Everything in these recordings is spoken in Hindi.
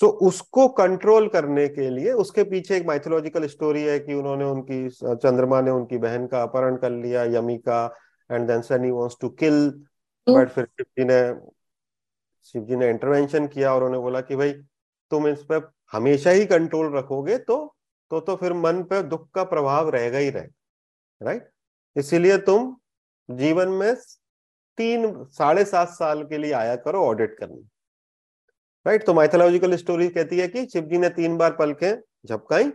तो उसको कंट्रोल करने के लिए उसके पीछे एक माइथोलॉजिकल स्टोरी है कि उन्होंने उनकी चंद्रमा ने उनकी बहन का अपहरण कर लिया यमी का and then Sunny wants to kill but फिर शिव जी ने शिव जी ने इंटरवेंशन किया और उन्होंने बोला कि भाई तुम इस पर हमेशा ही कंट्रोल रखोगे तो तो तो फिर मन पे दुख का प्रभाव रहेगा ही रहेगा राइट इसीलिए तुम जीवन में तीन साढ़े सात साल के लिए आया करो ऑडिट करने। राइट तो माइथोलॉजिकल स्टोरी कहती है कि शिव जी ने तीन बार पलकें, झपकाई,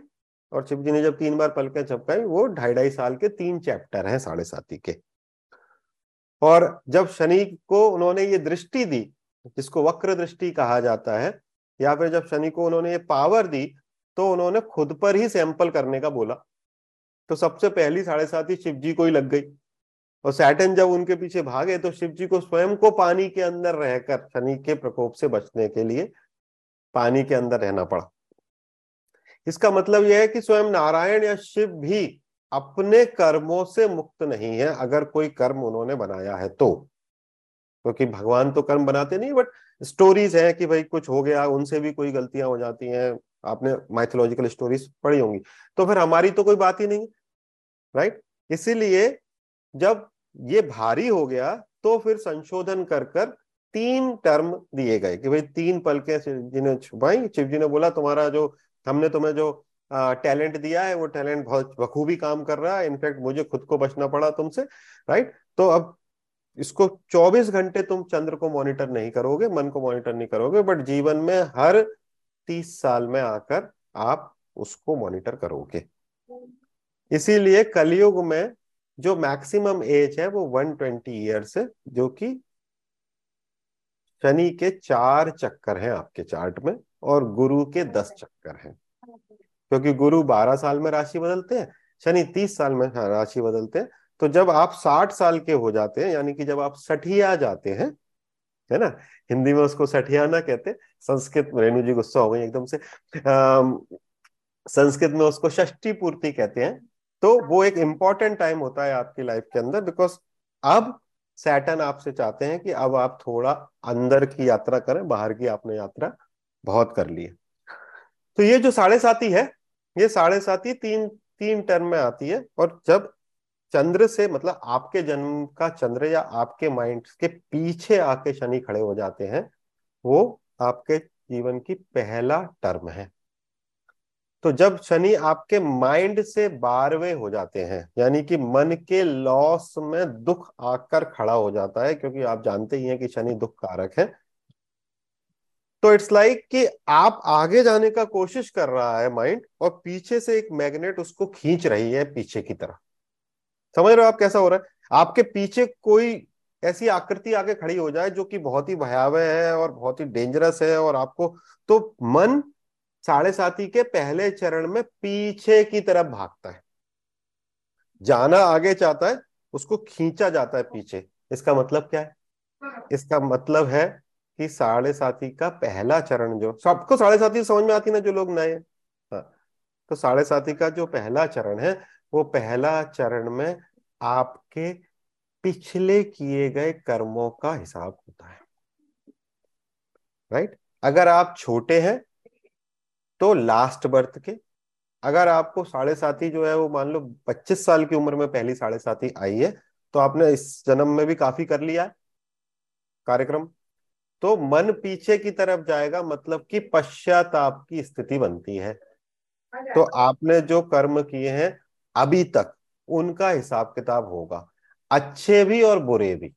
और शिव जी ने जब तीन बार पलकें, झपकाई, वो ढाई ढाई साल के तीन चैप्टर हैं साढ़े साथी के। और जब शनि को उन्होंने ये दृष्टि दी, जिसको वक्र दृष्टि कहा जाता है, या फिर जब शनि को उन्होंने ये पावर दी तो उन्होंने खुद पर ही सैंपल करने का बोला। तो सबसे पहली साढ़े साथी शिव जी को ही लग गई। और सैटन जब उनके पीछे भागे तो शिव जी को स्वयं को पानी के अंदर रहकर, शनि के प्रकोप से बचने के लिए पानी के अंदर रहना पड़ा। इसका मतलब यह है कि स्वयं नारायण या शिव भी अपने कर्मों से मुक्त नहीं है, अगर कोई कर्म उन्होंने बनाया है तो। क्योंकि तो भगवान तो कर्म बनाते नहीं बट स्टोरीज है कि भाई कुछ हो गया, उनसे भी कोई गलतियाँ हो जाती हैं, आपने माइथोलॉजिकल स्टोरीज पढ़ी होंगी। तो फिर हमारी तो कोई बात ही नहीं राइट इसीलिए जब ये भारी हो गया तो फिर संशोधन कर कर तीन टर्म दिए गए कि भाई तीन पल के जिन्हें छुपाई शिव जी ने बोला तुम्हारा जो, हमने तुम्हें जो टैलेंट दिया है, वो टैलेंट बहुत बखूबी काम कर रहा है, इनफैक्ट मुझे खुद को बचना पड़ा तुमसे, राइट? तो अब इसको 24 घंटे तुम चंद्र को मॉनिटर नहीं करोगे, मन को मॉनिटर नहीं करोगे, बट जीवन में हर 30 साल में आकर आप उसको मॉनिटर करोगे। इसीलिए कलयुग में जो मैक्सिमम एज है वो 120 ट्वेंटी ईयर्स है जो कि शनि के चार चक्कर हैं आपके चार्ट में और गुरु के दस चक्कर हैं। क्योंकि गुरु 12 साल में राशि बदलते हैं शनि 30 साल में राशि बदलते हैं तो जब आप 60 साल के हो जाते हैं यानी कि जब आप सठिया जाते हैं है ना? हिंदी में उसको सठियाना कहते संस्कृत रेणु जी गुस्सा हो गई एकदम से आ, संस्कृत में उसको षष्टी पूर्ति कहते हैं तो वो एक इंपॉर्टेंट टाइम होता है आपकी लाइफ के अंदर बिकॉज़ अब सैटन आपसे चाहते हैं कि अब आप थोड़ा अंदर की यात्रा करें, बाहर की आपने यात्रा बहुत कर ली है। तो ये जो साढ़े साथी है ये साढ़े साथी तीन तीन टर्म में आती है, और जब चंद्र से मतलब आपके जन्म का चंद्र या आपके माइंड के पीछे आके शनि खड़े हो जाते हैं, वो आपके जीवन की पहला टर्म है। तो जब शनि आपके माइंड से बारहवें हो जाते हैं, यानी कि मन के लॉस में दुख आकर खड़ा हो जाता है, क्योंकि आप जानते ही हैं कि शनि दुख कारक है तो इट्स लाइक like कि आप आगे जाने का कोशिश कर रहा है माइंड, और पीछे से एक मैग्नेट उसको खींच रही है पीछे की तरफ़। समझ रहे हो आप कैसा हो रहा है? आपके पीछे कोई ऐसी आकृति आके खड़ी हो जाए जो कि बहुत ही भयावह है और बहुत ही डेंजरस है और आपको तो मन साढ़े साथी के पहले चरण में पीछे की तरफ़ भागता है। जाना आगे चाहता है, उसको खींचा जाता है पीछे। इसका मतलब क्या है? इसका मतलब है कि साढ़े साथी का पहला चरण जो, सबको साढ़े साथी समझ में आती ना जो लोग नए हाँ। तो साढ़े साथी का जो पहला चरण है, वो पहला चरण में आपके पिछले किए गए कर्मों का हिसाब होता है। राइट? अगर आप छोटे हैं तो लास्ट बर्थ के, अगर आपको साढ़े साथी जो है वो मान लो पच्चीस साल की उम्र में पहली साढ़े साथी आई है तो आपने इस जन्म में भी काफ़ी कर लिया है कार्यक्रम। तो मन पीछे की तरफ़ जाएगा मतलब कि पश्चाताप की स्थिति बनती है। तो आपने जो कर्म किए हैं, अभी तक उनका हिसाब किताब होगा। अच्छे भी और बुरे भी।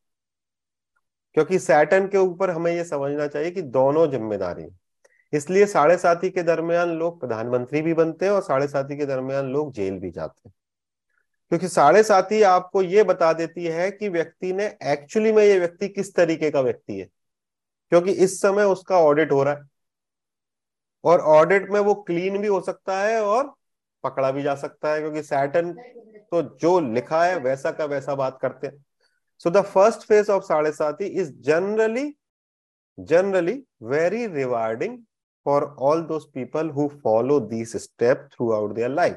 क्योंकि सैटन के ऊपर हमें यह समझना चाहिए कि दोनों ज़िम्मेदारी इसलिए साढ़े साथी के दरमियान लोग प्रधानमंत्री भी बनते हैं और साढ़े साथी के दरमियान लोग जेल भी जाते हैं। क्योंकि साढ़े साथी आपको ये बता देती है कि व्यक्ति ने एक्चुअली में ये व्यक्ति किस तरीके का व्यक्ति है, क्योंकि इस समय उसका ऑडिट हो रहा है। और ऑडिट में वो क्लीन भी हो सकता है और पकड़ा भी जा सकता है, क्योंकि सैटन तो जो लिखा है वैसा का वैसा बात करते हैं। So the first phase of Sade Sati is generally generally very rewarding for all those people who follow these steps throughout their life